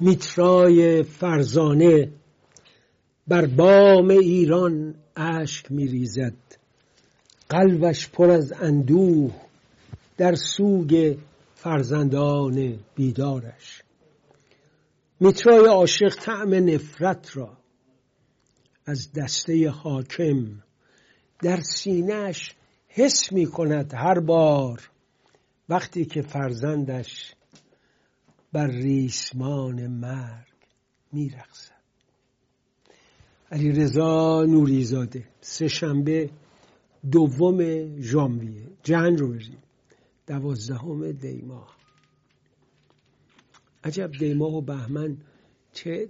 میترای فرزانه بر بام ایران اشک میریزد. قلبش پر از اندوه در سوگ فرزندان بیدارش. میترای عاشق طعم نفرت را از دسته حاکم در سینهش حس می کند هر بار وقتی که فرزندش بر ریسمان مرگ میرقصد علی رضا نوریزاده سه شنبه دوم ژانویه جهن رو بریم. دوازدهم دیماه. عجب دیماه و بهمن چه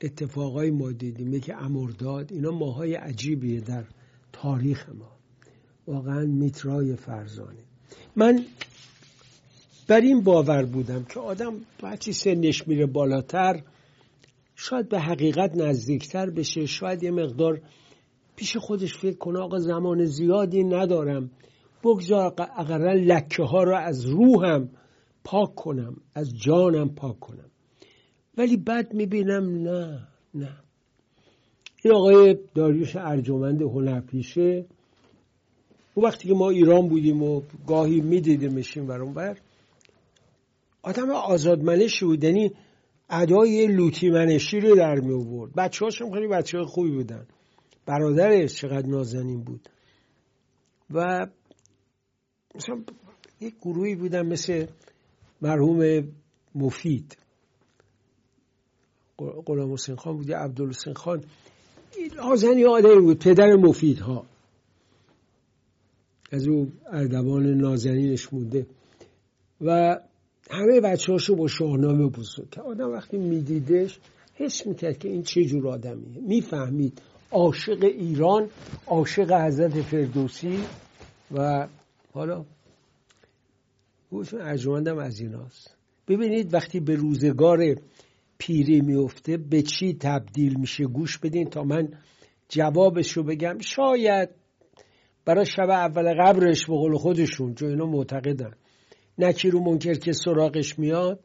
اتفاقای ما دیدیم. یکی امرداد اینا ماهای عجیبیه در تاریخ ما. واقعا میترای فرزانه. من بر این باور بودم که آدم وقتی سنش میره بالاتر شاید به حقیقت نزدیکتر بشه شاید یه مقدار پیش خودش فکر کنه آقا زمان زیادی ندارم بگذار اقلا لکه ها را از روحم پاک کنم از جانم پاک کنم. ولی بعد می‌بینم نه نه. این آقای داریوش ارجمند هنرپیشه او وقتی که ما ایران بودیم و گاهی میدیدیمشیم برون بر آدم آزادمنشی بود. یعنی ادای لوتی منشی رو در می آورد. بچه هاشم خیلی بچه های خوبی بودن. برادرش چقدر نازنین بود. و مثلا یک گروهی بودن مثل مرحوم مفید. غلام حسین خان بود یا عبدالحسین خان. نازنی آدمی بود پدر مفید ها از او اردوان نازنینش مونده. و همه بچه هاشو با شاهنامه بزرگ که آدم وقتی میدیدش حس می‌کرد که این چه جور آدمیه. می‌فهمید عاشق ایران عاشق حضرت فردوسی و حالا گوشون ارجمندم از ایناست. ببینید وقتی به روزگار پیری میفته به چی تبدیل میشه؟ گوش بدین تا من جوابش رو بگم. شاید برای شب اول قبرش به قول خودشون چون اینا معتقدن. نکیر و منکر که سراغش میاد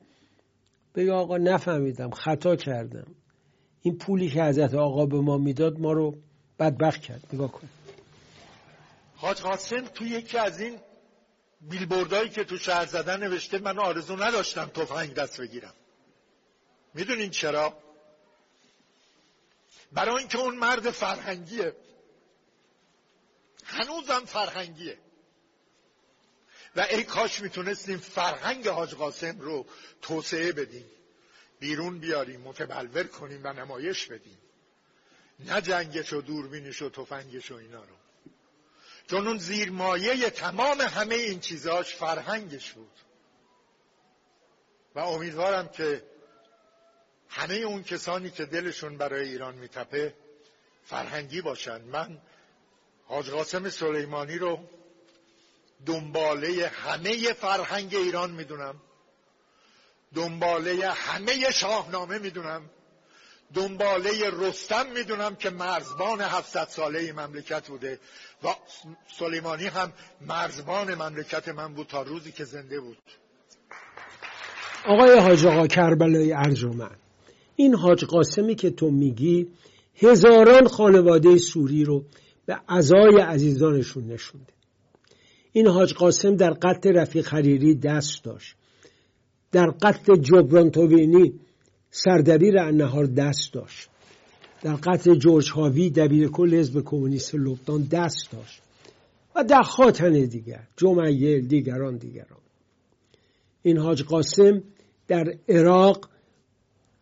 بگه آقا نفهمیدم خطا کردم. این پولی که حضرت آقا به ما می‌داد ما رو بدبخت کرد. نگاه کن. حاج قاسم تو یکی از این بیلبوردایی که تو شهر زدن نوشته من آرزو نداشتم تفنگ دست بگیرم. می‌دونین چرا؟ برای اینکه اون مرد فرهنگیه. هنوزم فرهنگیه. و ای کاش می‌تونستیم فرهنگ حاج قاسم رو توسعه بدیم. بیرون بیاریم متبلور کنیم و نمایش بدیم. نه جنگش و دوربینش و تفنگش و اینا رو. چون اون زیر مایه تمام همه این چیزاش فرهنگش بود. و امیدوارم که همه اون کسانی که دلشون برای ایران میتپه فرهنگی باشن. من حاج قاسم سلیمانی رو دنباله همه فرهنگ ایران می‌دونم. دنباله همه شاهنامه می‌دونم. دنباله رستم می‌دونم که مرزبان 700 ساله مملکت بوده و سلیمانی هم مرزبان مملکت من بود تا روزی که زنده بود. آقای حاج آقا کربلای ارجمند این حاج قاسمی که تو میگی هزاران خانواده سوری رو به ازای عزیزانشون نشونده این حاج قاسم در قتل رفیق حریری دست داشت. در قتل جبران توینی سردبیر انهار دست داشت. در قتل جورج هاوی دبیر کل حزب کمونیست لبنان دست داشت. و در خاطن دیگر جمعیل دیگران دیگران. این حاج قاسم در عراق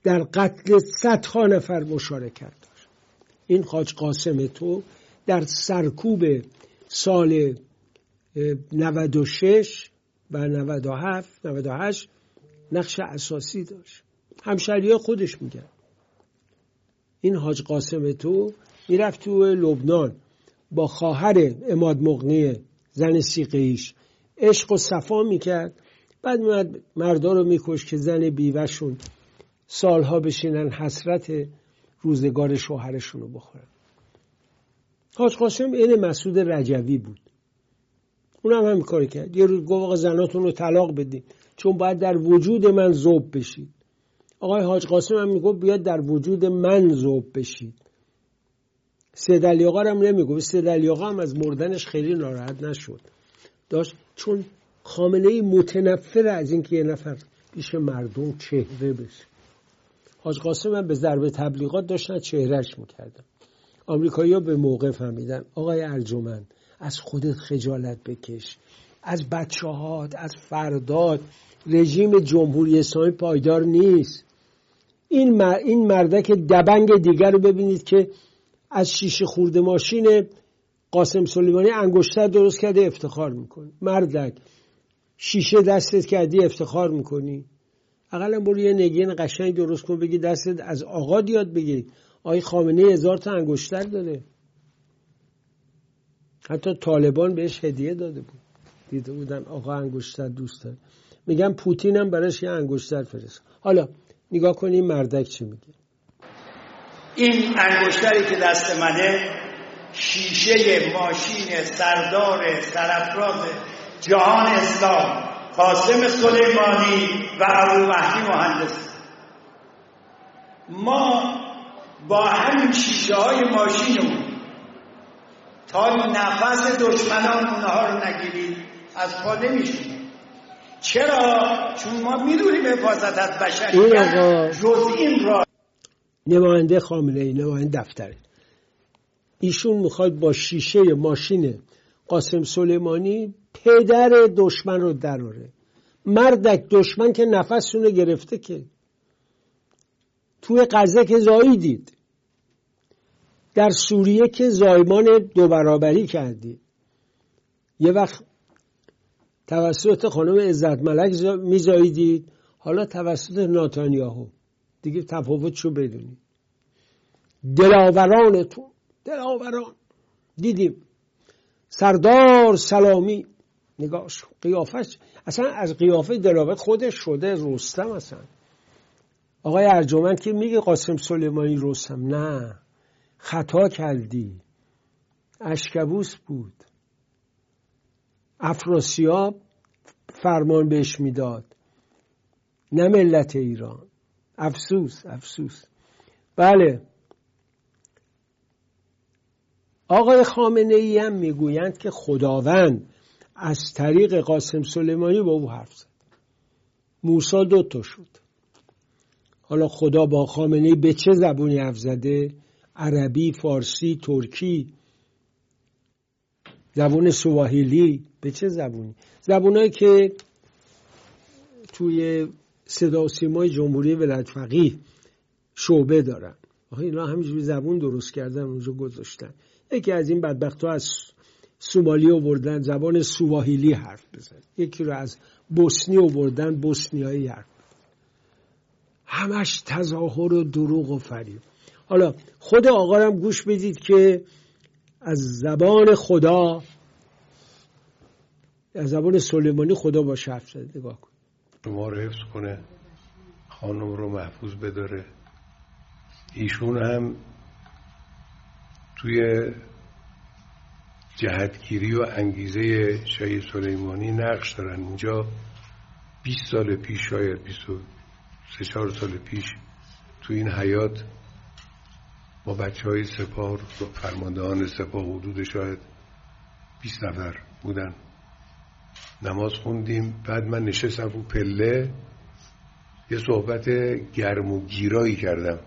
در قتل صدها نفر مشارکت داشت. این حاج قاسم تو در سرکوب سال 96 و 97 98 نقش اساسی داشت. همشهری خودش میگن این حاج قاسم تو می‌رفت تو لبنان با خواهر اماد مغنی زن سیقیش عشق و صفا می‌کرد. بعد میاد مردا رو میکش که زن بیوهشون سالها بشینن حسرت روزگار شوهرشون رو بخورن. حاج قاسم این مسعود رجوی بود. اونم هم کاری کرد. یه روز گفت آقا زناتون رو طلاق بدین. چون باید در وجود من زوب بشید آقای حاج قاسم هم می‌گفت بیاد در وجود من زوب بشید سید علی آقا هم نمی‌گفت. سید علی آقا هم از مردنش خیلی ناراحت نشد. داشت چون خامنه ای متنفر از اینکه یه نفر پیش مردم چهره بشه. حاج قاسم هم به ضرب تبلیغات داشتن چهرهش می‌کردن. آمریکایی ها به موقع فهمیدن. آقای ارجمند از خودت خجالت بکش. از بچه هات از فرداد رژیم جمهوری اسلامی پایدار نیست. این, این مردک دبنگ دیگر رو ببینید که از شیشه خورده ماشین قاسم سلیمانی انگشتر درست کرده افتخار می‌کنه مردک شیشه دستت کردی افتخار می‌کنی. اقلا برو یه نگین قشنگ درست کن بگی دستت از آقا یاد بگیری آقای خامنه هزار تا انگشتر داره. حتی طالبان بهش هدیه داده بود. دیده بودن آقا انگشتر دوست داره میگن پوتین هم براش یه انگشتر فرست حالا نگاه کنیم مردک چی میگه. این انگشتری که دست منه شیشه ماشین سردار سرفراز جهان اسلام قاسم سلیمانی و ابو مهدی مهندس. ما با همین شیشه های ماشینمون تا نفس دشمنان اونها رو نگیرید از پا نمیشونیم چرا؟ چون ما می‌دونیم حفاظت از بشریت جز این را. نماینده خامنه ای نماینده دفتره. ایشون می‌خواد با شیشه ماشین قاسم سلیمانی پدر دشمن رو دراره مردک دشمن که نفسشون گرفته که. توی قزه که زاییدید در سوریه که زایمان دو برابری کردید یه وقت توسط خانم عزت ملک میزاییدید حالا توسط ناتانیاهو. دیگه تفاوت شو بدونید دلاورانتون. دلاوران. دیدیم. سردار سلامی. نگاهش قیافش اصلا از قیافه دلاور خودش شده رستم اصلا. آقای ارجمند که میگه قاسم سلیمانی رستم. نه. خطا کردی. اشکبوس بود. افراسیاب فرمان بهش می‌داد. نه ملت ایران. افسوس افسوس. بله. آقای خامنه ای هم می‌گویند که خداوند از طریق قاسم سلیمانی با او حرف زد. موسا دوتا شد. حالا خدا با خامنه به چه زبونی حرف زده؟ عربی فارسی ترکی زبون سواهیلی. به چه زبونی؟ زبونایی که توی صدا سیمای جمهوری ولایت فقیه شعبه دارن. آخه اینا همینجوری زبون درست کردن اونجا گذاشتن. یکی از این بدبخت ها از سومالی آوردن زبان سواهیلی حرف بزن. یکی رو از بوسنی آوردن بوسنیایی حرف همش تظاهر و دروغ و فریب. حالا خود آقا هم گوش بدید که از زبان خدا از زبان سلیمانی خدا با حرف زده نگاه کن. شما رو حفظ کنه. خانم رو محفوظ بداره. ایشون هم توی جهتگیری و انگیزه شهید سلیمانی نقش دارن. اینجا 20 سال پیش شاید 23 4 سال پیش تو این حیات با بچه های سپاه فرماندهان سپاه حدود شاید 20 نفر بودن. نماز خوندیم. بعد من نشستم رو پله. یه صحبت گرم و گیرایی کردم.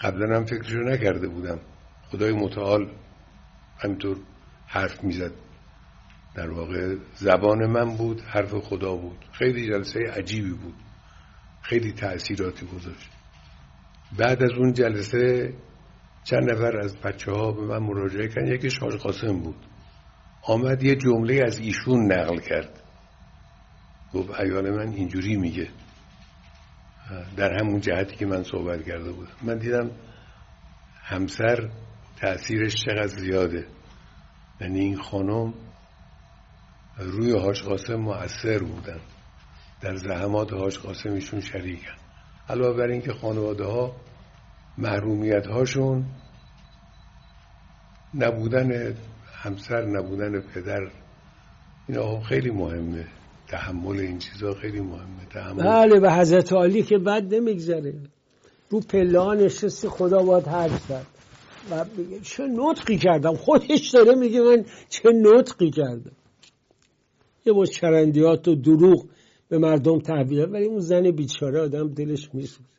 قبلا هم فکرشو نکرده بودم. خدای متعال همینطور حرف می‌زد. در واقع زبان من بود حرف خدا بود. خیلی جلسه عجیبی بود. خیلی تأثیراتی گذاشت. بعد از اون جلسه چند نفر از بچه ها به من مراجعه کردن. یکیش حاج قاسم بود. آمد یه جمله از ایشون نقل کرد. گفت ایال من اینجوری میگه. در همون جهتی که من صحبت کرده بودم. من دیدم همسر تأثیرش چقدر زیاده. یعنی این خانم روی حاج قاسم مؤثر بودن. در زحمات حاج قاسم ایشون شریکن. علاوه بر اینکه خانواده ها محرومیت هاشون نبودن همسر نبودن پدر. اینا خیلی مهمه. تحمل این چیزها خیلی مهمه. تحمل بله به حضرت عالی که بد نمیگذره. رو پله نشستی خدا باید حرف زد. و چه نطقی کردم؟ خودش داره میگه من چه نطقی کردم؟ یه مش چرندیات و دروغ به مردم تحویل ولی اون زن بیچاره آدم دلش میسوزه.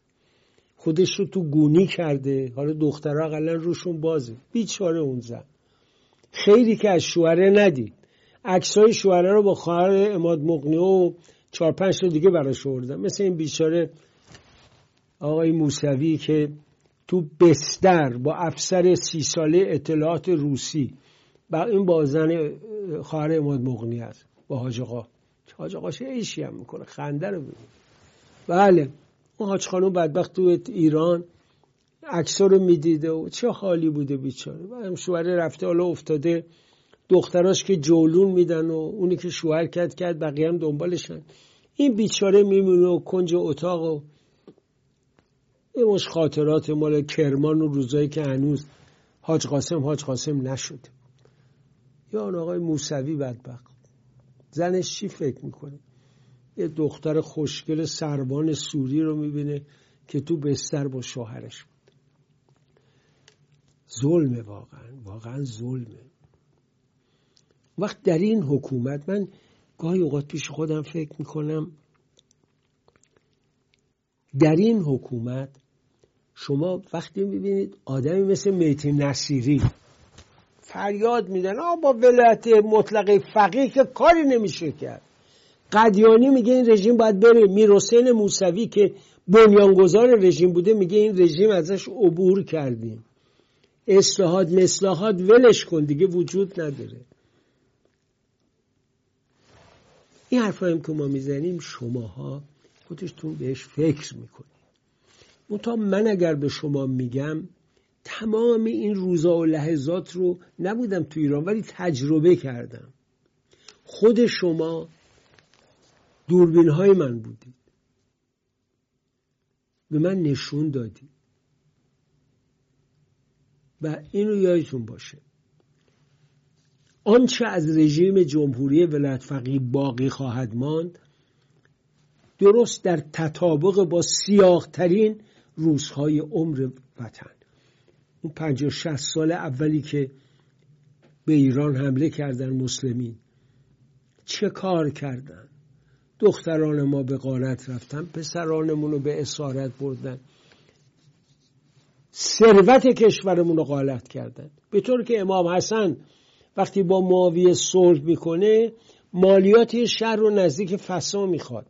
خودش رو تو گونی کرده. حالا دخترها اقلا روشون بازه. بیچاره اون زن. خیلی که از شوهره ندید. عکسای شوهره رو با خواهر اماد مقنی و چهار پنج تا دیگه براش آوردن مثل این بیچاره آقای موسوی که تو بستر با افسر سی ساله اطلاعات روسی. با این با زن خواهر اماد مقنی هست. با حاج آقا. حاج آقا هم می‌کنه؟ خنده رو بله. اون حاج خانم بدبخت تو ایران عکس رو می‌دیده و چه حالی بوده بیچاره. هم شوهر رفته حالا افتاده دختراش که جولون میدن و اونی که شوهر کرد کرد بقیه هم دنبالشن. این بیچاره میمونه و کنج اتاق و یه مش خاطرات مال کرمان و روزایی که هنوز حاج قاسم حاج قاسم نشده. یا آن آقای موسوی بدبخت. زنش چی فکر می‌کنه؟ یه دختر خوشگل سربان سوری رو می‌بینه که تو بستر با شوهرش بود. ظلمه واقعا واقعا ظلمه. وقت در این حکومت من گاهی اوقات پیش خودم فکر می‌کنم در این حکومت شما وقتی می‌بینید آدمی مثل میتی نصیری فریاد میدن آ با ولایت مطلقه فقیه که کاری نمیشه کرد. قدیانی میگه این رژیم باید بره. میرحسین موسوی که بنیانگذار رژیم بوده میگه این رژیم ازش عبور کردیم. اصلاحات مصلاحات ولش کن دیگه وجود نداره. این حرفایی که ما می‌زنیم شماها خودشتون بهش فکر می‌کنید. منتها من اگر به شما میگم تمام این روزا و لحظات رو نبودم تو ایران ولی تجربه کردم. خود شما دوربین های من بودید. به من نشون دادید. و اینو یادتون باشه. آنچه از رژیم جمهوری ولایت فقیه باقی خواهد ماند درست در تطابق با سیاهترین روزهای عمر وطن. اون پنج و شست سال اولی که به ایران حمله کردن مسلمین چه کار کردن؟ دختران ما به قارت رفتن پسرانمون رو به اسارت بردن. ثروت کشورمون رو غالت کردن. به طور که امام حسن وقتی با معاویه صلح می‌کنه مالیات شهر رو نزدیک فسا می‌خواد.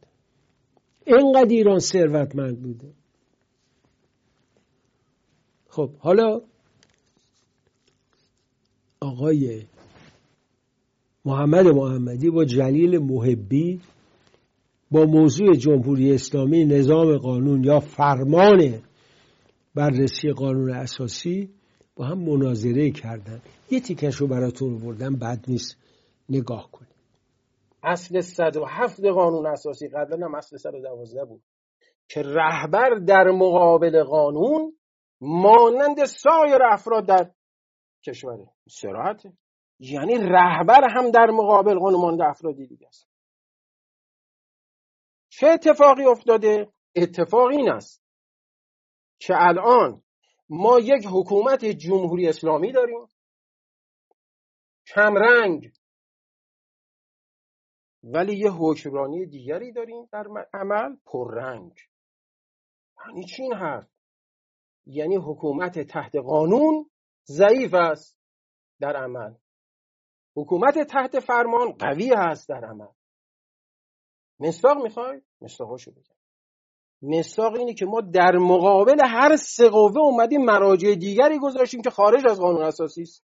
اینقدر ایران ثروتمند بوده. خب حالا آقای محمد محمدی با جلیل محبی با موضوع جمهوری اسلامی نظام قانون یا فرمان بررسی قانون اساسی با هم مناظره کردن. یه تیکش رو براتون بردم بد نیست نگاه کنید اصل 107 قانون اساسی قبلا هم اصل 112 بود که رهبر در مقابل قانون مانند سایر افراد در کشوره سراحته. یعنی رهبر هم در مقابل قانون مانند افرادی دیگه است. چه اتفاقی افتاده؟ اتفاق این است که الان ما یک حکومت جمهوری اسلامی داریم. کمرنگ ولی یه حکمرانی دیگری داریم در عمل پررنگ یعنی چی این حرف؟ یعنی حکومت تحت قانون ضعیف است در عمل. حکومت تحت فرمان قوی هست در عمل. مستاق می‌خوای؟ مستاقاشو بگم. مستاق اینه که ما در مقابل هر سه قوه اومدیم مراجع دیگری گذاشتیم که خارج از قانون اساسی است.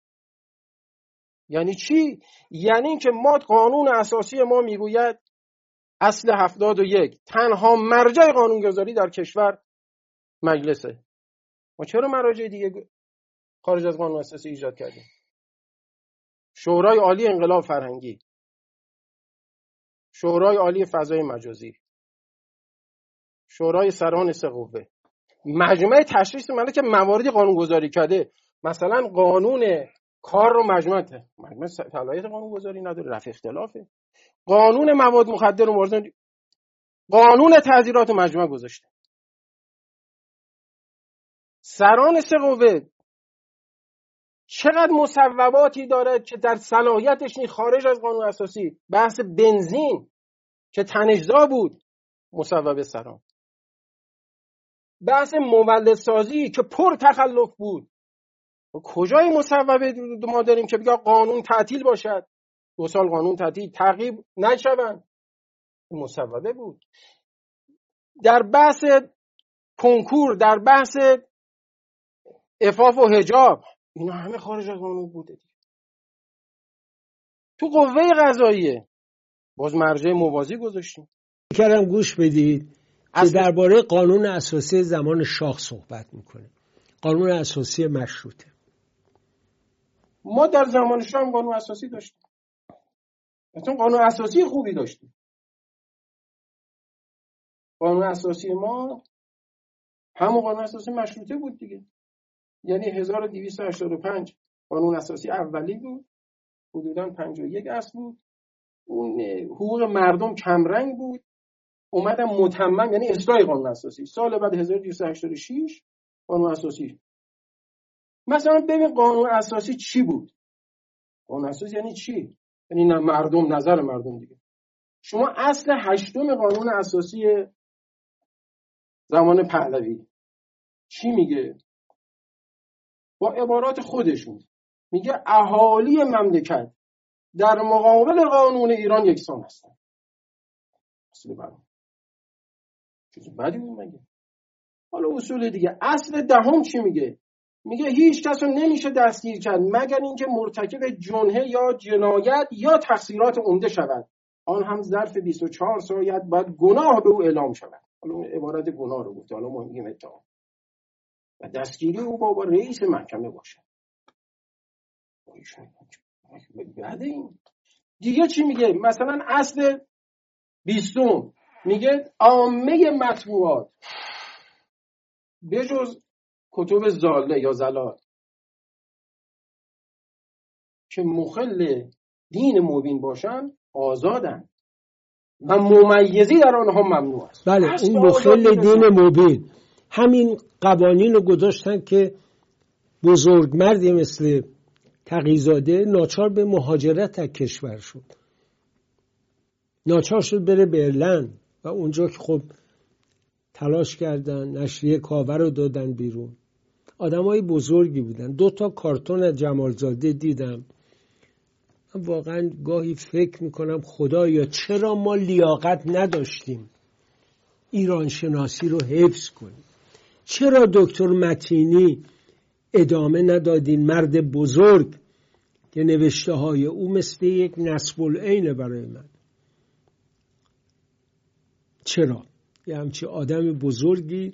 یعنی چی؟ یعنی اینکه ما قانون اساسی ما می‌گوید اصل هفتاد و یک تنها مرجع قانونگذاری در کشور مجلسه. ما چرا مراجع دیگه خارج از قانون اساسی ایجاد کردیم؟ شورای عالی انقلاب فرهنگی. شورای عالی فضای مجازی. شورای سران سه قوه. مجمع تشخیص منه که مواردی قانون گذاری کرده. مثلا قانون کار رو مجمع مجمع صلاحیت قانون گذاری نداره رفع اختلافه. قانون مواد مخدر و مورد قانون تعذیرات مجمع گذاشته. سران سه چقدر مصوباتی دارد که در صلاحیتش خارج از قانون اساسی. بحث بنزین که تنشزا بود مصوبه سران بحث مولدسازی که پر تخلف بود. کجای مصوبه ما داریم که بگه قانون تعطیل باشد؟ دو سال قانون تعطیل تعقیب نشوند. مصوبه بود. در بحث کنکور در بحث افاف و هجاب اینا همه خارج از قانون بوده تو قوه قضاییه. باز مرجع موازی گذاشتیم. کردم گوش بدید که درباره قانون اساسی زمان شاه صحبت می‌کنه. قانون اساسی مشروطه. ما در زمان شاه قانون اساسی داشتیم. مثلا قانون اساسی خوبی داشتیم. قانون اساسی ما همون قانون اساسی مشروطه بود دیگه. یعنی 1285 قانون اساسی اولی بود. حدودا 51 اصل بود. اون حقوق مردم کمرنگ بود. اومدن متمم یعنی اصلاح قانون اساسی. سال بعد 1286 قانون اساسی. مثلا ببین قانون اساسی چی بود؟ قانون اساسی یعنی چی؟ یعنی مردم نظر مردم دیگه. شما اصل هشتم قانون اساسی زمان پهلوی چی میگه؟ با عبارات خودشون. میگه اهالی مملکت در مقابل قانون ایران یکسان هستن. اصل برام چیز بدی مگه؟ حالا اصول دیگه. اصل دهم چی میگه؟ میگه هیچ کس رو نمیشه دستگیر کرد مگر اینکه مرتکب جنحه یا جنایت یا تقصیرات عمده شود. آن هم ظرف 24 ساعت بعد گناه به او اعلام شود. حالا عبارت گناه رو گفته. حالا ما میگیم اتهام و دستگیری او با, با رئیس محکمه باشه بعد این دیگه چی میگه؟ مثلا اصل بیستم. میگه عامه مطبوعات بجز کتب زاله یا زلال که مخل دین مبین باشن آزادن و ممیزی در آنها ممنوع است. بله این مخل دین مبین. همین قوانین رو گذاشتن که بزرگمردی مثل تقیزاده ناچار به مهاجرت از کشور شد. ناچار شد بره برلن و اونجا که خب تلاش کردن نشریه کاور رو دادن بیرون. های بزرگی بودن. دو تا کارتون از جمالزاده دیدم. من واقعا گاهی فکر می‌کنم خدایا چرا ما لیاقت نداشتیم؟ ایران شناسی رو حفظ کنیم. چرا دکتر متینی ادامه ندادین؟ مرد بزرگ. که نوشته های او مثل یک نسب العینه برای من. چرا؟ یه همچی آدم بزرگی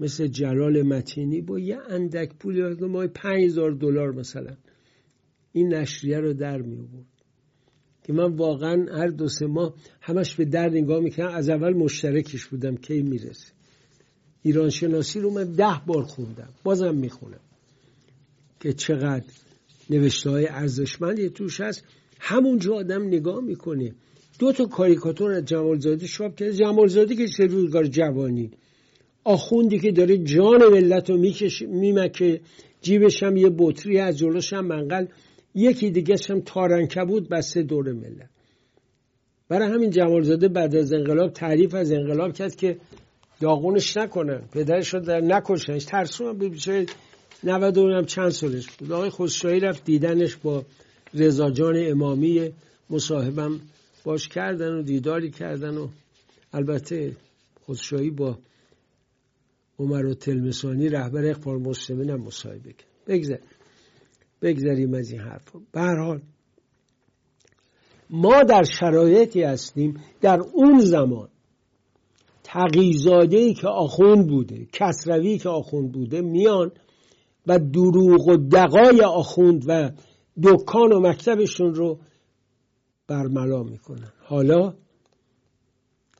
مثل جلال متینی با یه اندک پولی که ما پنج هزار دلار مثلا. این نشریه رو در می آورد. که من واقعا هر دو سه ماه همش به درد نگاه می‌کنم از اول مشترکش بودم. کی می‌رسه؟ ایران شناسی رو من ده بار خوندم. بازم می‌خونم. که چقدر نوشته های ارزشمندی توش هست. همونجا آدم نگاه می‌کنه. دو تا کاریکاتور از جمالزادی شاب کرده. جمالزادی که چه روزگار جوانی. آخوندی که داره جان ملت رو میمکه. جیبش هم یه بطری از جلوش هم منقل. یکی دیگه هم تارنکه بود بسته دور ملت. برای همین جمالزاده بعد از انقلاب تعریف از انقلاب کرد که داغونش نکنن پدرش رو در نکشنش. ترسون هم بیچاره 90 هم چند سالش بود. آقای خسروی رفت دیدنش با رضا جان امامی مصاحبم باش کردن و دیداری کردن و البته خسروی با عمر و تلمسانی رهبر اقبال مسلمین هم مصاحبه کرد. بگذار بگذاریم از این حرف به هر حال ما در شرایطی هستیم در اون زمان تقیزاده ای که آخوند بوده کسروی که آخوند بوده میان و دروغ و دقای آخوند و دکان و مکتبشون رو برملا می‌کنن. حالا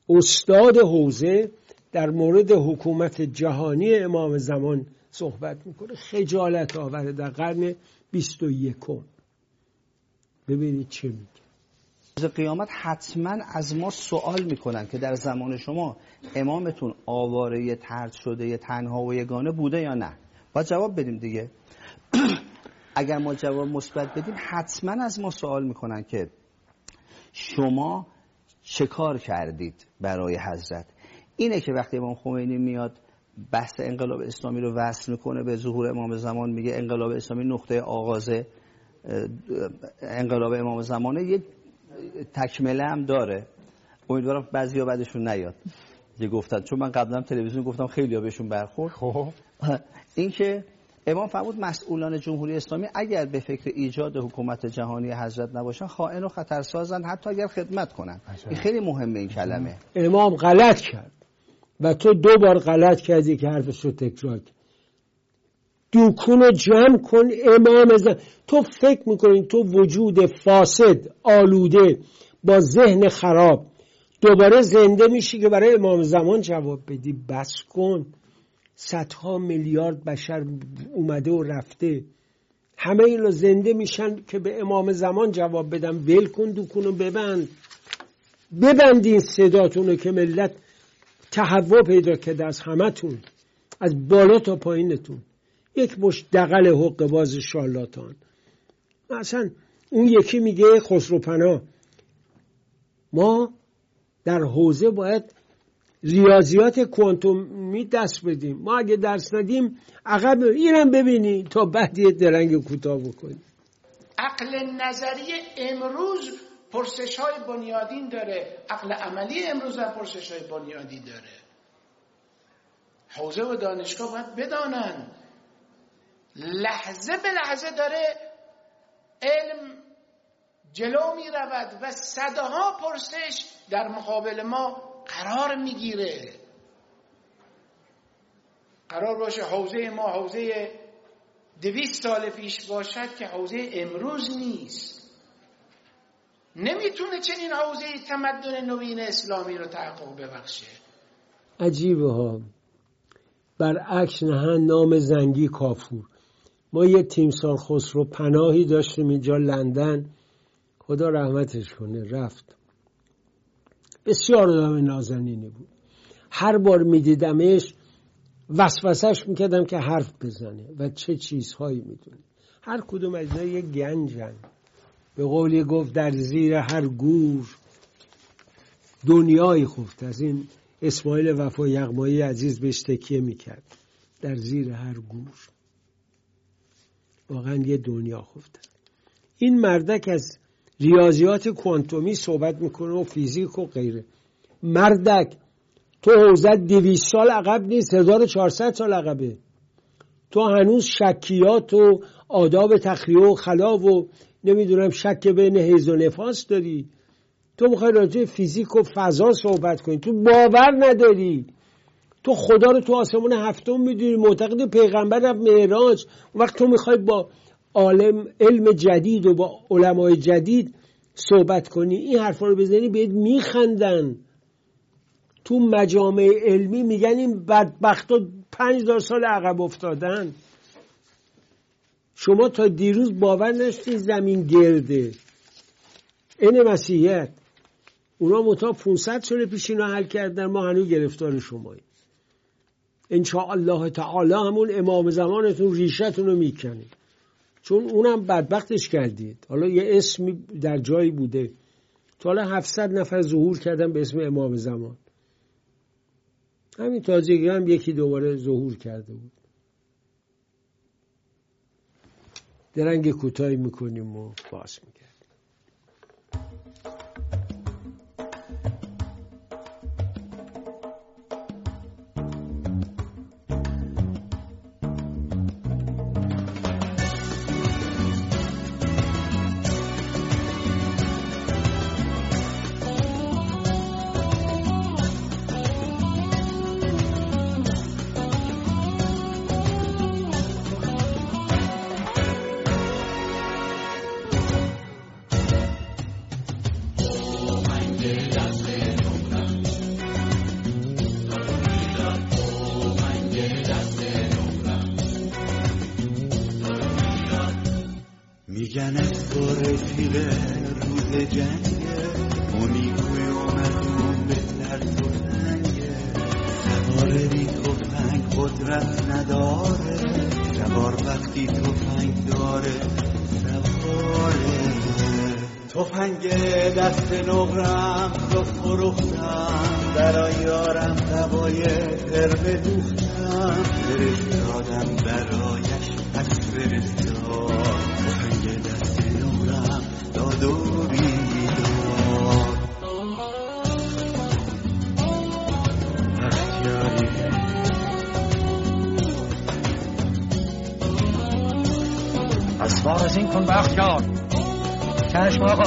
استاد حوزه در مورد حکومت جهانی امام زمان صحبت می‌کنه. خجالت آوره در قرن بیست و یکم. ببینید چه میگه. روز قیامت حتما از ما سوال می‌کنن که در زمان شما امامتون آواره ترد شده تنها و یگانه بوده یا نه؟ باید جواب بدیم دیگه. اگر ما جواب مثبت بدیم حتما از ما سوال می‌کنن که شما چه کار کردید برای حضرت؟ اینه که وقتی امام خمینی میاد بحث انقلاب اسلامی رو وصل می‌کنه به ظهور امام زمان میگه انقلاب اسلامی نقطه آغاز انقلاب امام زمانه. یه تکمله هم داره. امیدوارم بعضیا بعدشون نیاد. یه گفتن. چون من قبلا تلویزیون گفتم خیلی ها بهشون برخورد. خب. اینکه امام فرمود مسئولان جمهوری اسلامی اگر به فکر ایجاد حکومت جهانی حضرت نباشن خائن و خطرسازن حتی اگر خدمت کنن. این خیلی مهمه این کلمه. امام غلط کرد. و تو دو بار غلط کردی که حرفش رو تکرار دوکون جمع کن امام زن تو فکر می‌کنی تو وجود فاسد آلوده با ذهن خراب. دوباره زنده میشی که برای امام زمان جواب بدی بس کن. صدها میلیارد بشر اومده و رفته. همه این رو زنده میشن که به امام زمان جواب بدم ول کن دوکونو ببند. ببندین صداتونو که ملت تهوع پیدا کرده از همتون از بالا تا پایینتون. یک مش دقل حق باز شالاتان مثلا اون یکی میگه خسرو ما در حوزه باید ریاضیات کوانتومی دست بدیم. ما اگه درس ندیم عقب اینم ببینی تا بعد یه درنگ کوتاه بکنیم عقل نظری امروز پرسش های بنیادین داره. عقل عملی امروز هم پرسش های بنیادی داره. حوزه و دانشگاه باید بدانن. لحظه به لحظه داره علم جلو می رود و صدها پرسش در مقابل ما قرار می‌گیره. قرار باشه حوزه ما حوزه دویست سال پیش باشد که حوزه امروز نیست. نمی‌تونه چنین حوزه تمدن نوین اسلامی رو تحقق ببخشه. عجیبه ها. برعکس نهن نام زنگی کافور. ما یه تیمسار خسرو پناهی داشتیم اینجا لندن. خدا رحمتش کنه رفت. بسیار آدم نازنینی بود. هر بار میدیدمش وسوسش می‌کردم که حرف بزنه و چه چیزهایی می‌دونه. هر کدوم از یه گنجن. به قولی گفت در زیر هر گور دنیای خفت. از این اسماعیل وفا یغمایی عزیز بهش تکیه می‌کرد. در زیر هر گور. واقعا یه دنیا خفته. این مردک از ریاضیات کوانتومی صحبت می‌کنه و فیزیک و غیره. مردک تو حوزت دویست سال عقب نیست 1400 سال عقبه. تو هنوز شکیات و آداب تخلیه و خلا و نمی‌دونم شک بین حیز و نفاس داری. تو می‌خوای راجع فیزیک و فضا صحبت کنی. تو باور نداری. تو خدا رو تو آسمون هفتم می‌دونی معتقد پیغمبر رفت معراج. وقت تو می‌خوای با عالم علم جدید و با علمای جدید صحبت کنی این حرفا رو بزنی بهت میخندن. تو مجامع علمی میگن این بدبخت ها پنج دار سال عقب افتادن. شما تا دیروز باور نشتی زمین گرده. این مسیحیت. اونا متا 500 سال پیش اینا حل کردن ما هنوز گرفتار شماییم. ان الله تعالی همون امام زمانتون ریشتون رو می‌کنه چون اونم بدبختش کردید. حالا یه اسمی در جایی بوده. تا حالا 700 نفر ظهور کردن به اسم امام زمان. همین تازگی هم یکی دوباره ظهور کرده بود. درنگ کوتاهی می‌کنیم و باز میگردیم.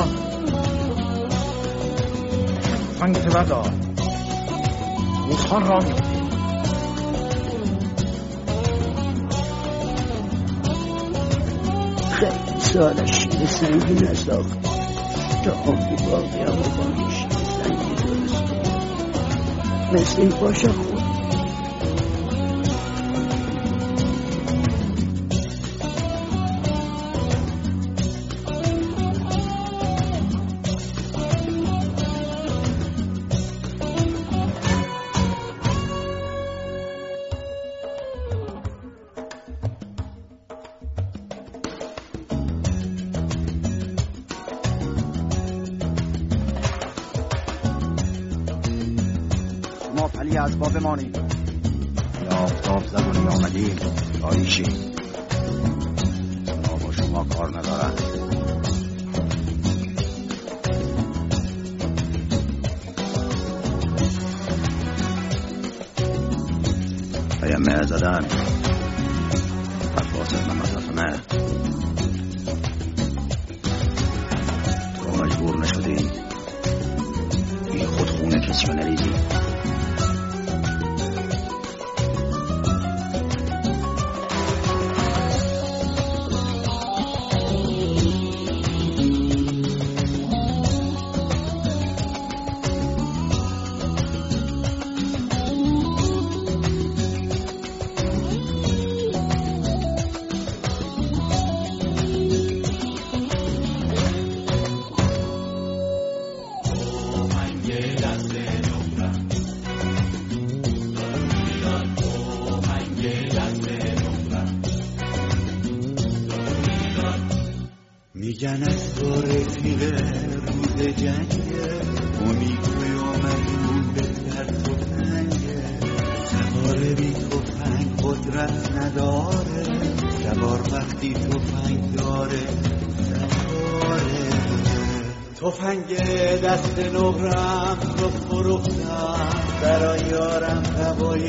آقا فنگ بردار روزخان را میفتی خیلی سال شیر سنگی نساخت تا عمری باقی هم با این شیر سنگی درست مثل این باشه از تو رفیق روز جنگه. امیدوی آمد اون بهتر تفنگه سوار بی تفنگ قدرت نداره. سوار وقتی تفنگ داره سواره. تفنگ دست نقرم رو فروختم. برای یارم هوای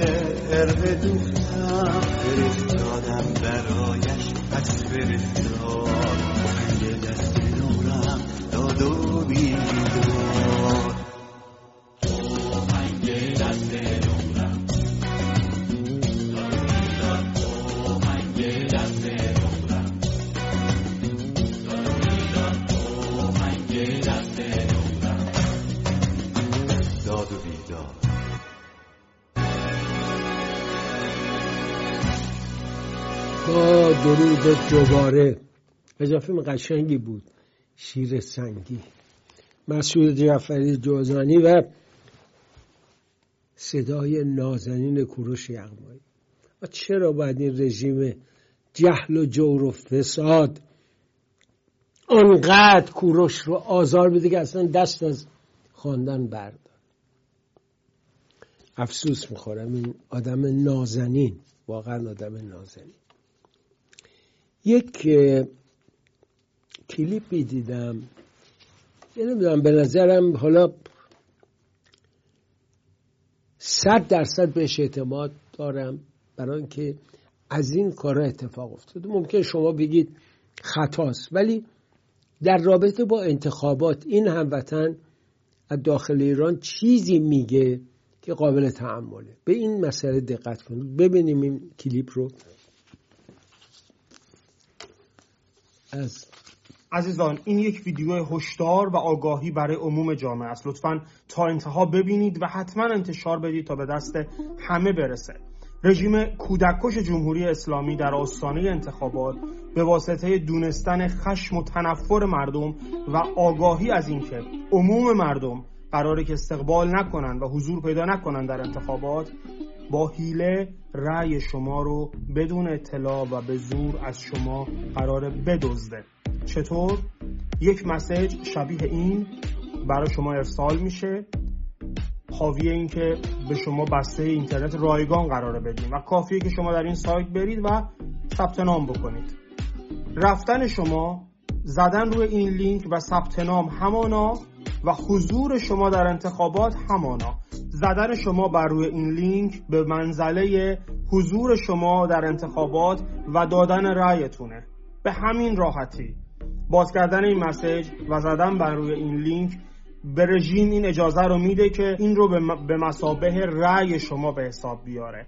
قرمه دوختم فرستادم برایش پس فرستاد. دوباره. اضافه قشنگی بود. شیر سنگی. مسعود جعفری جوزانی و صدای نازنین کوروش یغمایی. و چرا باید این رژیم جهل و جور و فساد آنقدر کوروش رو آزار بده که اصلا دست از خواندن بردار؟ افسوس می‌خورم. این آدم نازنین. واقعا آدم نازنین. یک کلیپی دیدم. یه نمی‌دونم به نظرم حالا صد درصد بهش اعتماد دارم برای اینکه از این کارا اتفاق افتاده ممکن شما بگید خطاست ولی در رابطه با انتخابات این هموطن از داخل ایران چیزی میگه که قابل تعمله به این مسئله دقت کنید. ببینیم این کلیپ رو. از عزیزان این یک ویدیو هشدار و آگاهی برای عموم جامعه است. لطفا تا انتها ببینید و حتما انتشار بدید تا به دست همه برسه. رژیم کودکش جمهوری اسلامی در آستانه انتخابات به واسطه دونستن خشم و تنفر مردم و آگاهی از اینکه عموم مردم قراره که استقبال نکنند و حضور پیدا نکنند در انتخابات با حیله رأی شما رو بدون اطلاع و به زور از شما قرار بدزده. چطور؟ یک مسیج شبیه این برای شما ارسال میشه. حاوی این که به شما بسته اینترنت رایگان قراره بدیم و کافیه که شما در این سایت برید و ثبت نام بکنید. رفتن شما زدن روی این لینک و ثبت نام همانا و حضور شما در انتخابات همانا. زدن شما بر روی این لینک به منزله حضور شما در انتخابات و دادن رأیتونه. به همین راحتی. باز کردن این مسیج و زدن بر روی این لینک به رژیم این اجازه رو میده که این رو به مسابه رأی شما به حساب بیاره.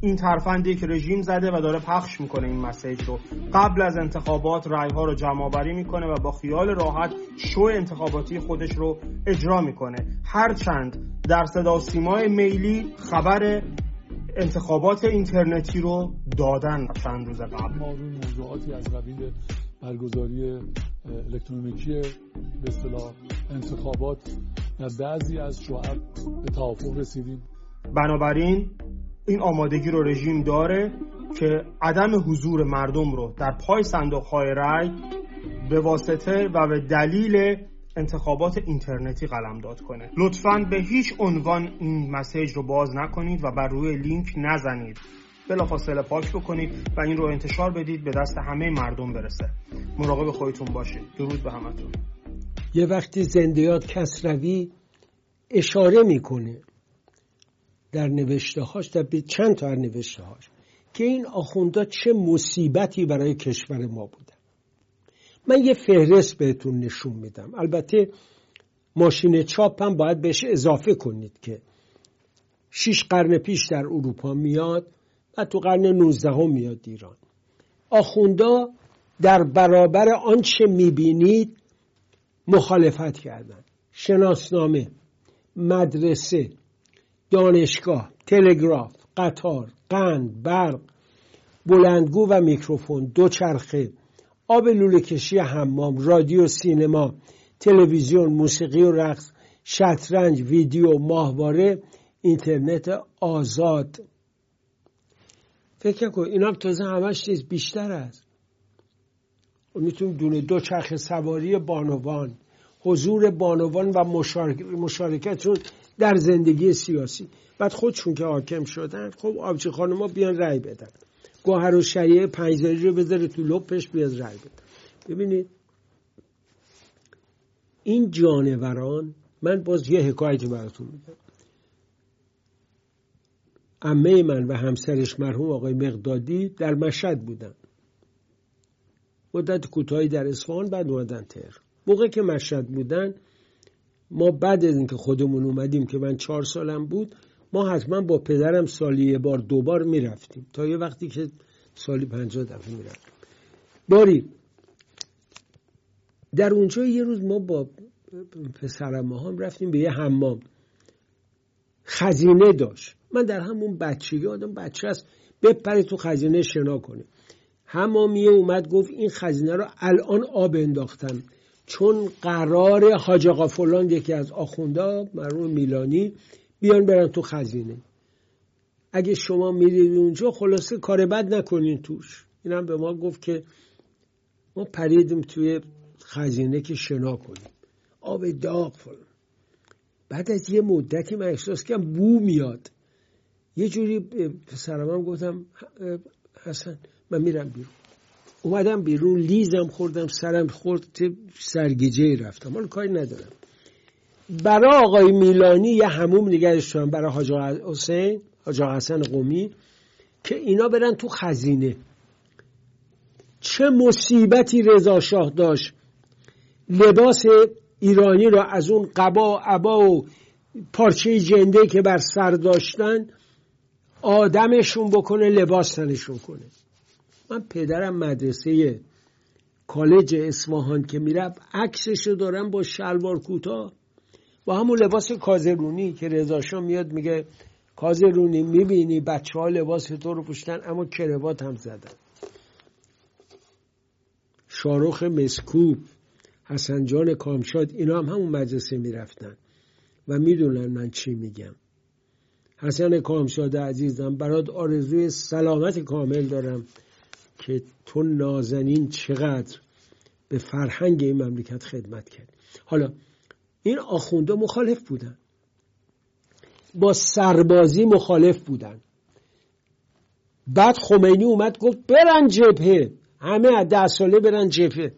این ترفندی که رژیم زده و داره پخش می‌کنه این مسیج رو. قبل از انتخابات رای ها رو جمع آوری می‌کنه و با خیال راحت شو انتخاباتی خودش رو اجرا می‌کنه. هرچند در صدا سیمای میلی خبر انتخابات اینترنتی رو دادن چند روز قبل. ما موضوعاتی از قبیل برگزاری الکترونیکی به اصطلاح انتخابات در بعضی از شعب به توافق رسیدیم. بنابراین این آمادگی رو رژیم داره که عدم حضور مردم رو در پای صندوق های رای به واسطه و به دلیل انتخابات اینترنتی قلمداد کنه. لطفا به هیچ عنوان این مسیج رو باز نکنید و بر روی لینک نزنید. بلافاصله پاک بکنید و این رو انتشار بدید به دست همه مردم برسه. مراقب خودتون باشید. درود به همتون. یه وقتی زندیات کسروی اشاره می‌کنه. در نوشته هاش در چند تا نوشته هاش که این آخوندا چه مصیبتی برای کشور ما بودن من یه فهرست بهتون نشون میدم. البته ماشین چاپ هم باید بهش اضافه کنید که شیش قرن پیش در اروپا میاد و تو قرن 19 هم میاد ایران. آخوندا در برابر آنچه می‌بینید مخالفت کردند شناسنامه مدرسه دانشگاه تلگراف قطار قند برق بلندگو و میکروفون دوچرخه آب لوله کشی حمام رادیو سینما تلویزیون موسیقی و رقص شطرنج ویدیو ماهواره اینترنت آزاد. فکر کن اینا تازه همش چیز بیشتر است. می‌تونیم دونه دو چرخ سواری بانوان حضور بانوان و مشارکتشون در زندگی سیاسی. بعد خودشون که حاکم شدن خب آبچی خانما بیان رأی بدن. گوهر و شریعه پنجزاری رو بذاره تو لپش بیاد رأی بدن ببینید این جانوران من باز یه حکایتی براتون میگم. امه من و همسرش مرحوم آقای مقدادی در مشهد بودن. مدت کوتاهی در اصفهان بعد اومدن تهران. موقع که مشهد بودن ما بعد از اینکه خودمون اومدیم که من چهار سالم بود ما حتما با پدرم سالی یه بار دوبار می‌رفتیم. تا یه وقتی که سالی پنجاه دفعه می‌رفتیم. باری در اونجا یه روز ما با پسرم هم رفتیم به یه حمام. خزینه داشت. من در همون بچگی آدم بچه است. بپره تو خزینه شنا کنه. حمامیه اومد گفت این خزینه رو الان آب انداختن چون قرار حاج آقا فلان یکی از آخوندا مرحوم میلانی بیان برن تو خزینه. اگه شما میرید اونجا خلاصه کار بد نکنین توش. اینم به ما گفت که ما پریدیم توی خزینه که شنا کنیم. آب داغ فلان. بعد از یه مدتی من احساس کردم بو میاد. یه جوری پسرم هم گفتم حسن من میرم بیرون. اومدم بیرون لیزم خوردم سرم خورد سرگیجه رفتم. حالا کاری ندارم. برای آقای میلانی یه هموم نگرش دارم برای حاج حسین حاج حسن قومی که اینا برن تو خزینه. چه مصیبتی رضا شاه داشت. لباس ایرانی را از اون قبا عبا و پارچه جنده که بر سر داشتن آدمشون بکنه لباس تنشون کنه. من پدرم مدرسه کالج اصفهان که می‌رفت عکسشو دارم با شلوار کوتاه. با همون لباس کازرونی که رضاشاه میاد میگه کازرونی می‌بینی بچه ها لباس تو رو پوشتن اما کروات هم زدن. شاروخ مسکوب حسن جان کامشاد اینا هم همون مدرسه می‌رفتن. و می‌دونن من چی میگم. حسن کامشاد عزیزم برات آرزوی سلامت کامل دارم. که تو نازنین چقدر به فرهنگ این مملکت خدمت کرد حالا این آخونده مخالف بودن. با سربازی مخالف بودن. بعد خمینی اومد گفت برن جبهه. همه از ده ساله برن جبهه.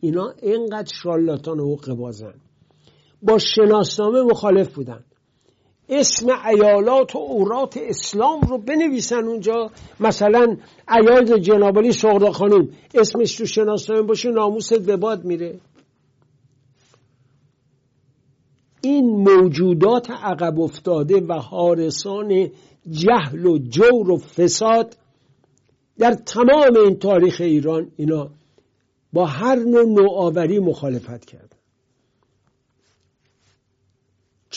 اینا اینقدر شالاتان و حق بازن. با شناسنامه مخالف بودن. اسم ایالات و اورات اسلام رو بنویسن اونجا. مثلا ایال جنابالی سغرا خانم اسمش تو شناسنامه باشه ناموست به باد میره. این موجودات عقب افتاده و حارسان جهل و جور و فساد در تمام این تاریخ ایران اینا با هر نوع نوآوری مخالفت کرد.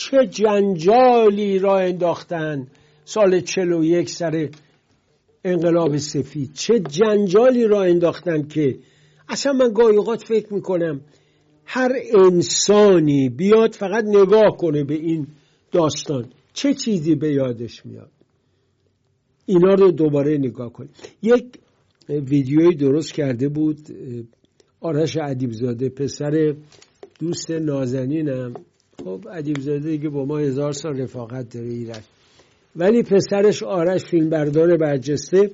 چه جنجالی را انداختن. سال چل و یک سر انقلاب سفید. چه جنجالی را انداختن که اصلا من گاهی فکر می‌کنم هر انسانی بیاد فقط نگاه کنه به این داستان. چه چیزی به یادش میاد؟ اینا رو دوباره نگاه کنه یک ویدیویی درست کرده بود آرش عدیبزاده پسر دوست نازنینم. خب عدیبزاده دیگه با ما هزار سال رفاقت داره ایرش ولی پسرش آرش فیلمبردار برجسته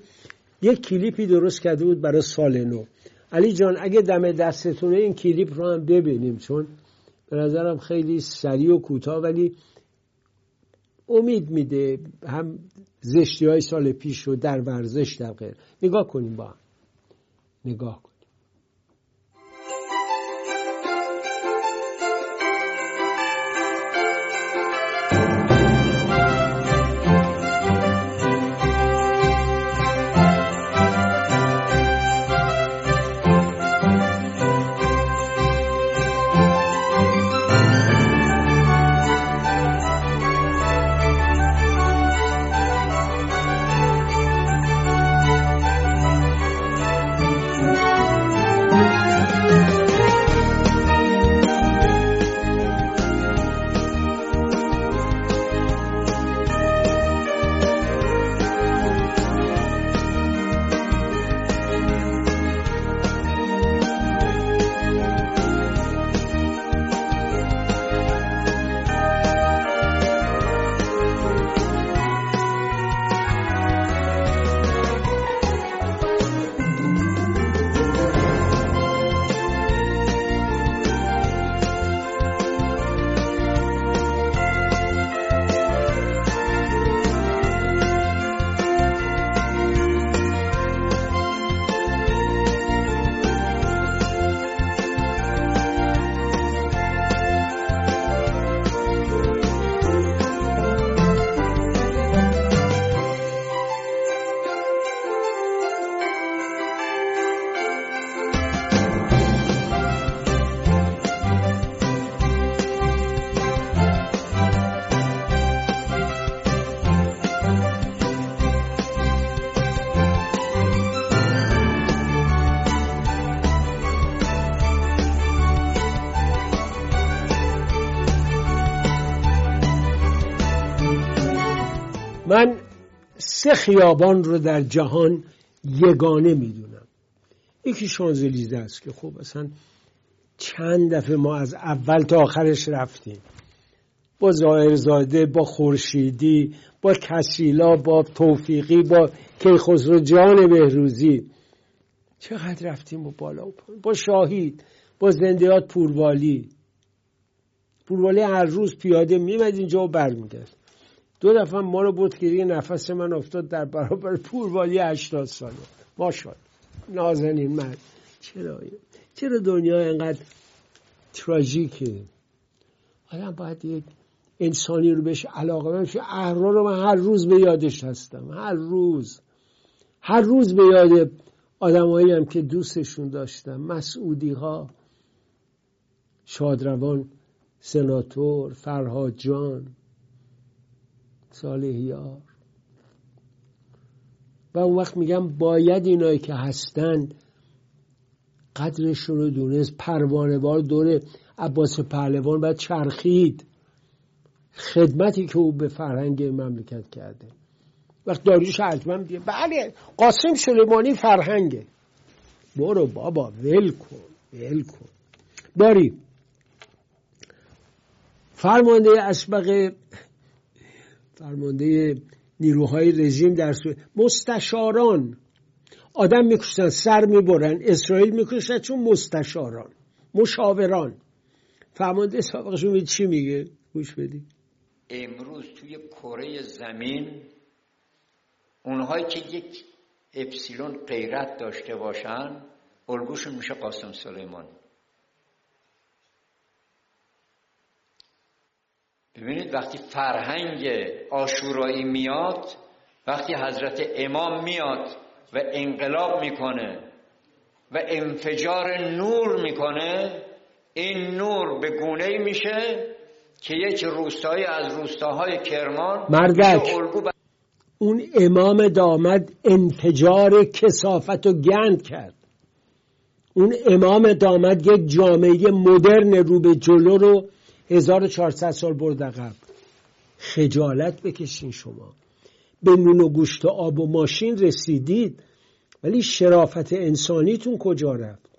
یک کلیپی درست کرده بود برای سال نو. علی جان اگه دم دستتونه این کلیپ رو هم ببینیم چون به نظرم خیلی سریع و کوتاه ولی امید میده هم زشتی های سال پیش رو در ورزش در غیر. نگاه کنیم با هم. نگاه کنیم سه خیابان رو در جهان یگانه می‌دونم. یکی شانزلیزه است که خب اصلا چند دفعه ما از اول تا آخرش رفتیم. با زاهرزاده با خورشیدی با کسیلا با توفیقی با کیخسرو جان بهروزی. چقدر رفتیم با بالا و پایین. با شاهید با زندیات پوروالی. پوروالی هر روز پیاده میمد اینجا و برمیگشت. دو دفعه ما رو بود که دیگه نفس من افتاد در برابر پوروالی هشتاد ساله. ماشاءالله. نازنین مرد چرا چرا دنیا اینقدر تراژیکه؟ آدم باید یک انسانی رو بهش علاقه بشه اهرا رو من هر روز به یادش هستم. هر روز. هر روز به یاد آدمایی هم که دوستشون داشتم. مسعودی ها شادروان سناتور فرهاد جان. صالحیار و اون وقت میگم باید اینایی که هستند قدرشون رو دونست پروانه بار دور عباس پهلوان باید چرخید. خدمتی که او به فرهنگ مملکت کرده. وقت داریوش حتما بیه بله قاسم سلیمانی فرهنگه. برو بابا ول کن ول کن. داری فرمانده اسبق فرمانده نیروهای رژیم در سو مستشاران. آدم میکشتن سر می‌برن اسرائیل می‌کشن چون مستشاران مشاوران. فرمانده سابقشون چی میگه؟ گوش بدید امروز توی کره زمین اونهایی که یک اپسیلون غیرت داشته باشن الگوشون میشه قاسم سلیمان ببینید وقتی فرهنگ آشورایی میاد وقتی حضرت امام میاد و انقلاب می‌کنه و انفجار نور می‌کنه این نور به گونه میشه که یک روستایی از روستاهای کرمان مردک. اون امام دامد انفجار کسافت و گند کرد. اون امام دامد یک جامعه مدرن رو به جلو رو 1400 سال برد عقب. خجالت بکشین شما. به نون و گوشت و آب و ماشین رسیدید ولی شرافت انسانیتون کجا رفت؟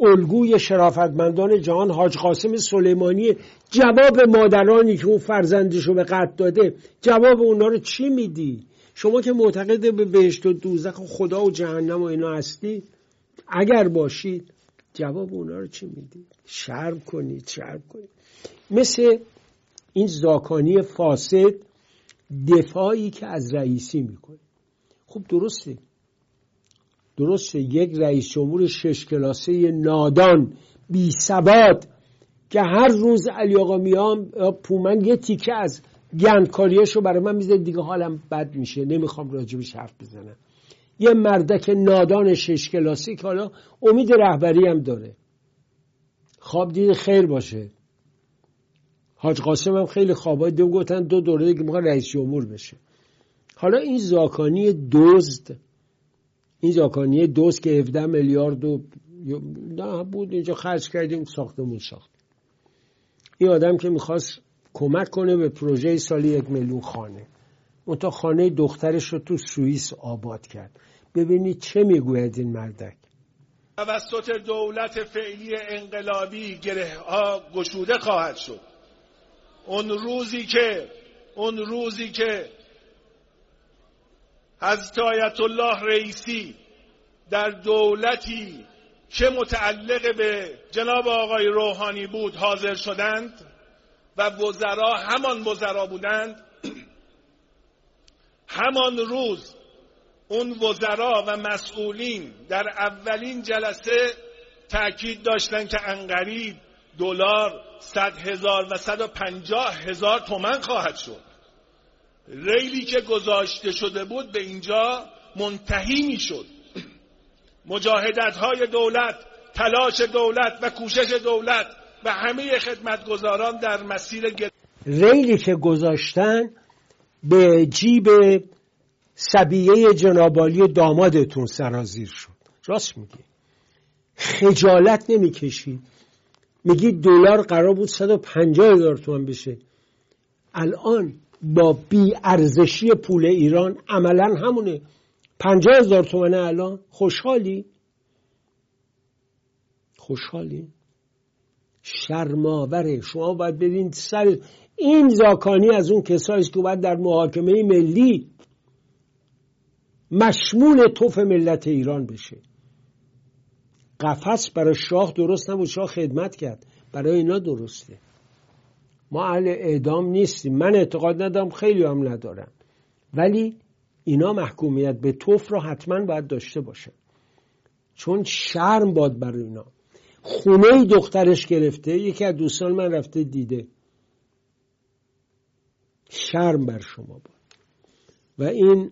الگوی شرافتمندان جهان حاج قاسم سلیمانی جواب مادرانی که اون فرزندش رو به قتل داده جواب اونا رو چی میدی؟ شما که معتقد به بهشت و دوزخ و خدا و جهنم و اینا هستی اگر باشید جواب اونا رو چی میدی؟ شرم کنید شرم کنید. مثل این زاکانی فاسد دفاعی که از رئیسی می‌کنه. خب درسته. درسته. یک رئیس جمهور شش کلاسه نادان بی ثبات که هر روز علی آقا میام پومن یه تیکه از گندکاریاشو برای من میزه دیگه حالم بد میشه. نمی‌خوام راجبش حرف بزنم. یه مردک نادان شش کلاسی که حالا امید رهبری هم داره. خواب دید خیر باشه. حاج قاسم هم خیلی خوابای دو گفتن دو دوره دیگه می‌خواد رئیس جمهور بشه. حالا این زاکانی دزد این زاکانی دوست که 17 میلیارد و نه بود اینجا خرج کردیم ساختمون ساخت. این آدم که می‌خواست کمک کنه به پروژه سالی یک میلیون خانه. اون تا خانه دخترش رو تو سوئیس آباد کرد. ببینید چه می‌گوید این مردک. توسط دولت فعلی انقلابی گره ها گشوده خواهد شد. اون روزی که اون روزی که حضرت آیت الله رئیسی در دولتی که متعلق به جناب آقای روحانی بود حاضر شدند و وزرا همان وزرا بودند همان روز اون وزرا و مسئولین در اولین جلسه تأکید داشتند که انقریب دلار صد هزار و صد و پنجاه هزار تومن خواهد شد ریلی که گذاشته شده بود به اینجا منتهی می شد مجاهدت های دولت تلاش دولت و کوشش دولت و همه خدمتگزاران در مسیر. ریلی که گذاشتن به جیب سبیه جنابالی دامادتون سرازیر شد. راست میگی. خجالت نمی‌کشید. میگی دلار قرار بود 150 هزار تومن بشه. الان با بی ارزشی پول ایران عملا همونه. پنجاه هزار تومنه الان. خوشحالی؟ خوشحالین شرماوره. شما باید بدین سر این زاکانی از اون کسایی که باید در محاکمه ملی مشمول توف ملت ایران بشه. قفس برای شاه درست نبود. شاه خدمت کرد. برای اینا درسته. ما اهل اعدام نیستیم. من اعتقاد ندارم خیلی هم ندارم. ولی اینا محکومیت به توف را حتما باید داشته باشن. چون شرم باد برای اینا. خونه دخترش گرفته یکی از دوستان من رفته دیده. شرم بر شما باد. و این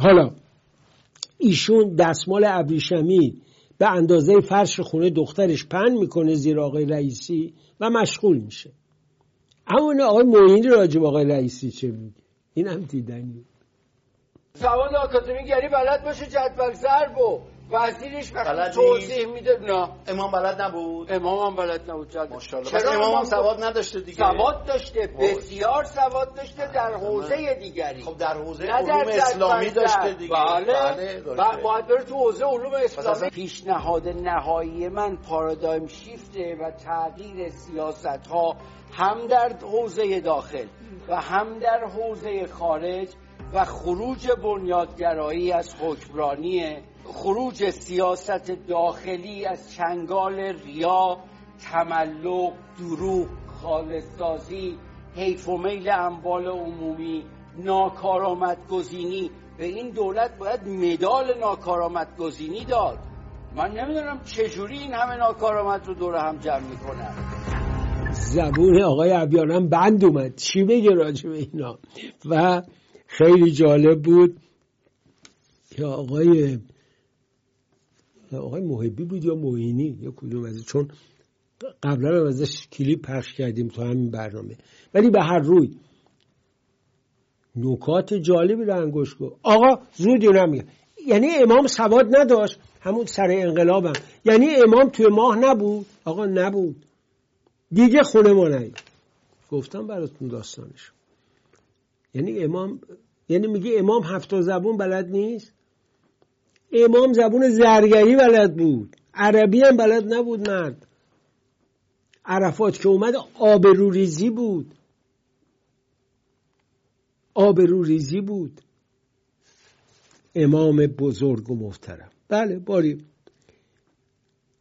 حالا ایشون دستمال ابریشمی به اندازه فرش خونه دخترش پن می‌کنه زیر آقای رئیسی و مشغول میشه. اما آقای معینی راجب آقای رئیسی چه میگه؟ این هم دیدنی سواد آکادمیگری بلد باشه جدول ضرب و وزیرش وقتی توضیح میده نه. امام بلد نبود؟ امام هم بلد نبود ماشاءالله. چرا امام هم سواد نداشته دیگه. سواد داشته بسیار سواد داشته در حوزه دیگری. خب در حوزه علوم اسلامی داشته دیگه. بله, بله باید بره تو حوزه علوم اسلامی. پیشنهاد نهایی من پارادایم شیفته و تغییر سیاست ها هم در حوزه داخل و هم در حوزه خارج و خروج بنیادگرایی از حکمرانی خروج سیاست داخلی از چنگال ریا تملق دروغ خالصسازی حیف و میل اموال عمومی ناکارآمد گزینی به این دولت باید مدال ناکارآمد گزینی داد. من نمی‌دونم چجوری این همه ناکارآمد رو دور هم جمع می‌کنن. زبون آقای عبیانم بند اومد. چی بگه راجع به اینا؟ و خیلی جالب بود که آقای آقای محبی بود یا موینی یا کدوم از چون قبلا هم ازش کلیپ پخش کردیم تو همین برنامه. ولی به هر روی نکات جالبی رو انگوش گفت. آقا زودی نمیگه یعنی امام سواد نداشت. همون سر انقلابم. یعنی امام توی ماه نبود؟ آقا نبود. دیگه خونه ما نید گفتم براتون داستانش. یعنی امام یعنی میگه امام هفت زبون بلد نیست؟ امام زبون زرگری بلد بود. عربی هم بلد نبود مرد. عرفات که اومد آبروریزی بود. آبروریزی بود. امام بزرگ و محترم. بله باری.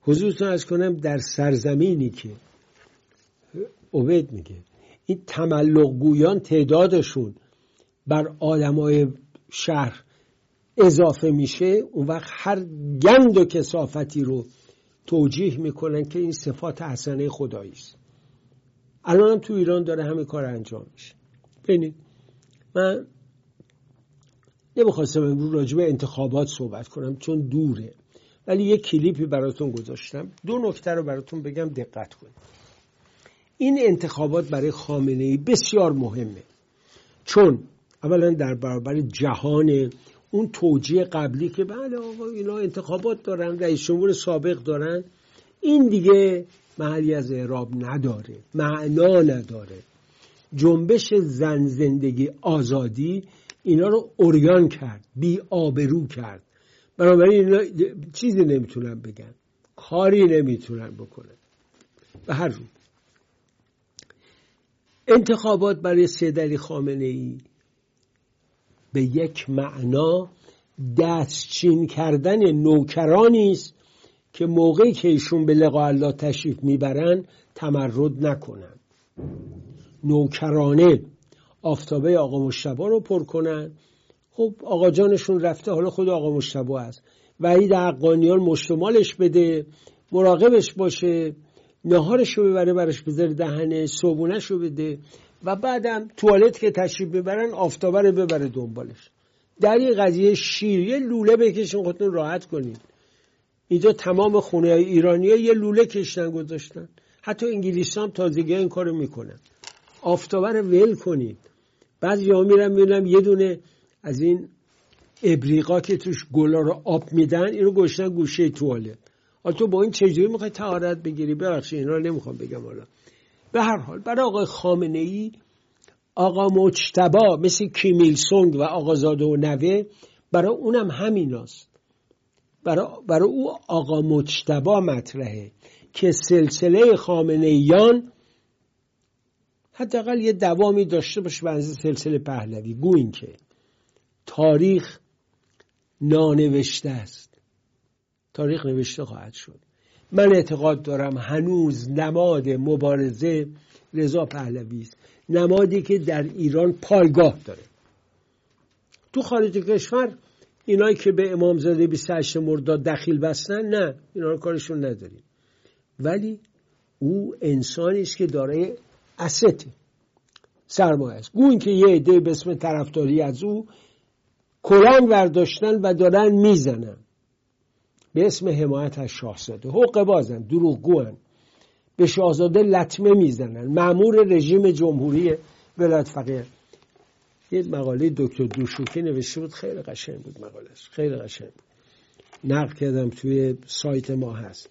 حضورتون از کنم در سرزمینی که عبید میگه این تملق گویان تعدادشون بر آدمای شهر اضافه میشه اون وقت هر گند و کسافتی رو توجیه می‌کنن که این صفات حسنه خدایی است. الان هم تو ایران داره همه کار انجام میشه. ببینید من نمی‌خواستم امروز راجع به انتخابات صحبت کنم چون دوره ولی یه کلیپی براتون گذاشتم. دو نکته رو براتون بگم دقت کنید. این انتخابات برای خامنه ای بسیار مهمه. چون اولا در برابر جهان اون توجیه قبلی که بله آقا اینا انتخابات دارن رئیس جمهور سابق دارن. این دیگه محلی از اعراب نداره معنا نداره. جنبش زن زندگی آزادی اینا رو اوریان کرد بی آبرو کرد. بنابراین اینا چیزی نمی‌تونن بگن کاری نمی‌تونن بکنن. به هر رو. انتخابات برای سیدلی خامنه ای به یک معنا دستچین کردن نوکرانی است که موقعی که ایشون به لقاء الله تشریف می‌برن تمرد نکنن نوکرانه آفتابه آقا مشتبا رو پر کنن خب آقا جانشون رفته حالا خود آقا مشتبا هست. وحید حقانیان مشتمالش بده مراقبش باشه نهارش رو ببره برش بذاره دهنه صبونش رو بده. و بعدم توالت که تشریف ببرن آفتابه رو ببره دنبالش. در این قضیه شیر یه لوله بکشین خودتون راحت کنید اینجا تمام خونه های ایرانی ها یه لوله کشتن گذاشتن. حتی انگلیس هم تازگی این کارو می‌کنن. آفتابه رو ول کنید. بعضی جا میرم می‌بینم یه دونه از این ابریقا که توش گلا رو آب میدن اینو گشتن گوشه توالت. حالا تو با این چجوری می‌خوای تهارت بگیری؟ ببخشید اینا نمی‌خوام بگم حالا. به هر حال برای آقای خامنه ای آقا مجتبا مثل کیمیل سونگ و آقازاده و نوه برای اونم همین است برای, برای او آقا مجتبا مطرحه که سلسله خامنهیان حداقل یه دوامی داشته باشه بنز سلسله پهلوی. گو این که تاریخ نانوشته است. تاریخ نوشته خواهد شد. من اعتقاد دارم هنوز نماد مبارزه رضا پهلوی است. نمادی که در ایران پایگاه داره. تو خارج کشور اینایی که به امامزاده 28 مرداد دخیل بستن نه اینا رو کارشون نداریم. ولی او انسانی است که دارای استه سرمایه است. گوین که یه عده به اسم طرفداری از او کلان برداشتن و دارن می‌زنن. به اسم حمایت از شاهزاده. حق بازن دروغگوان. به شاهزاده لطمه می‌زنن. معمور رژیم جمهوری ولایت فقیه. یه مقاله دکتر دوشوکی نوشته بود. خیلی قشنگ بود مقالش خیلی قشنگ بود. نقل کردم توی سایت ما هست.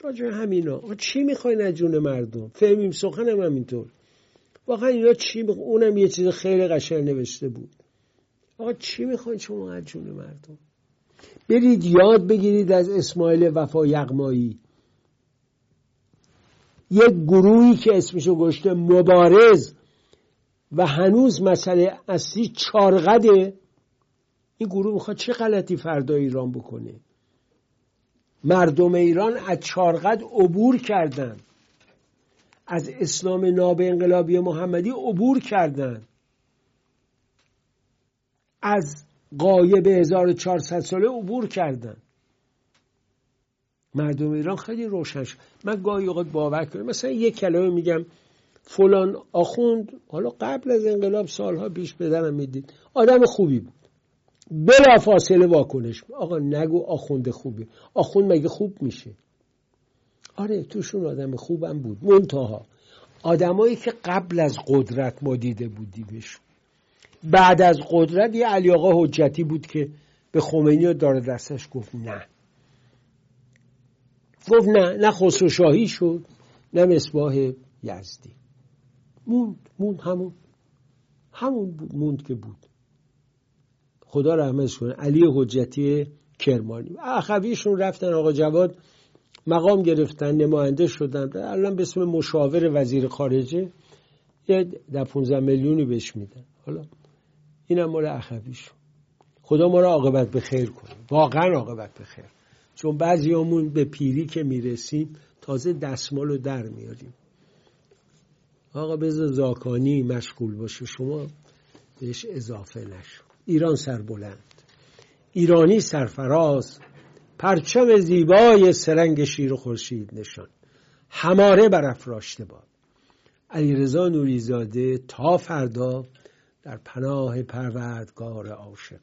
راجع همینا. چی می‌خواین از جون مردم؟ فهمیم سخنم همینطور واقعا اینا چی میخ... اونم یه چیز خیلی قشنگ نوشته بود. آقا چی می‌خواین شما از جون مردم؟ برید یاد بگیرید از اسماعیل وفا یغمایی. یک گروهی که اسمشو گشته مبارز و هنوز مسئله اصلی چارقده. این گروه می‌خواد چه غلطی فردا ایران بکنه؟ مردم ایران از چارقد عبور کردند از اسلام ناب انقلابی محمدی عبور کردند از قایب 1400 ساله عبور کردند مردم ایران خیلی روشن شد من گاهی اوقات باور کنم. مثلا یک کلمه میگم فلان آخوند حالا قبل از انقلاب سالها پیش بدنم می‌دید. آدم خوبی بود. بلا فاصله واکنش. آقا نگو آخونده خوبی. آخوند مگه خوب میشه؟ آره توشون آدم خوبم بود. منتها آدمایی که قبل از قدرت ما دیده بودیمشون بعد از قدرت یه علی آقا حجتی بود که به خمینی و داره دستش گفت نه. گفت نه نه خسرو شاهی شد نه مصباح یزدی. موند موند همون همون بود موند که بود. خدا رحمتش کنه علی حجتی کرمانی. اخویشون رفتن آقا جواد مقام گرفتن نماینده شدن. الان به اسم مشاور وزیر خارجه یه در 15 میلیونی بهش میدن. حالا اینم مال اخویشون. خدا ما را عاقبت به خیر کنه. واقعا عاقبت به خیر. چون بعضیامون به پیری که می‌رسیم تازه دستمال رو در میاریم. آقا بذار زاکانی مشغول باشه. شما بهش اضافه نشو. ایران سربلند ایرانی سرفراز. پرچم زیبای سرنگ شیر و خورشید نشان. هماره برافراشته باد. علیرضا نوریزاده تا فردا در پناه پروردگار عاشق.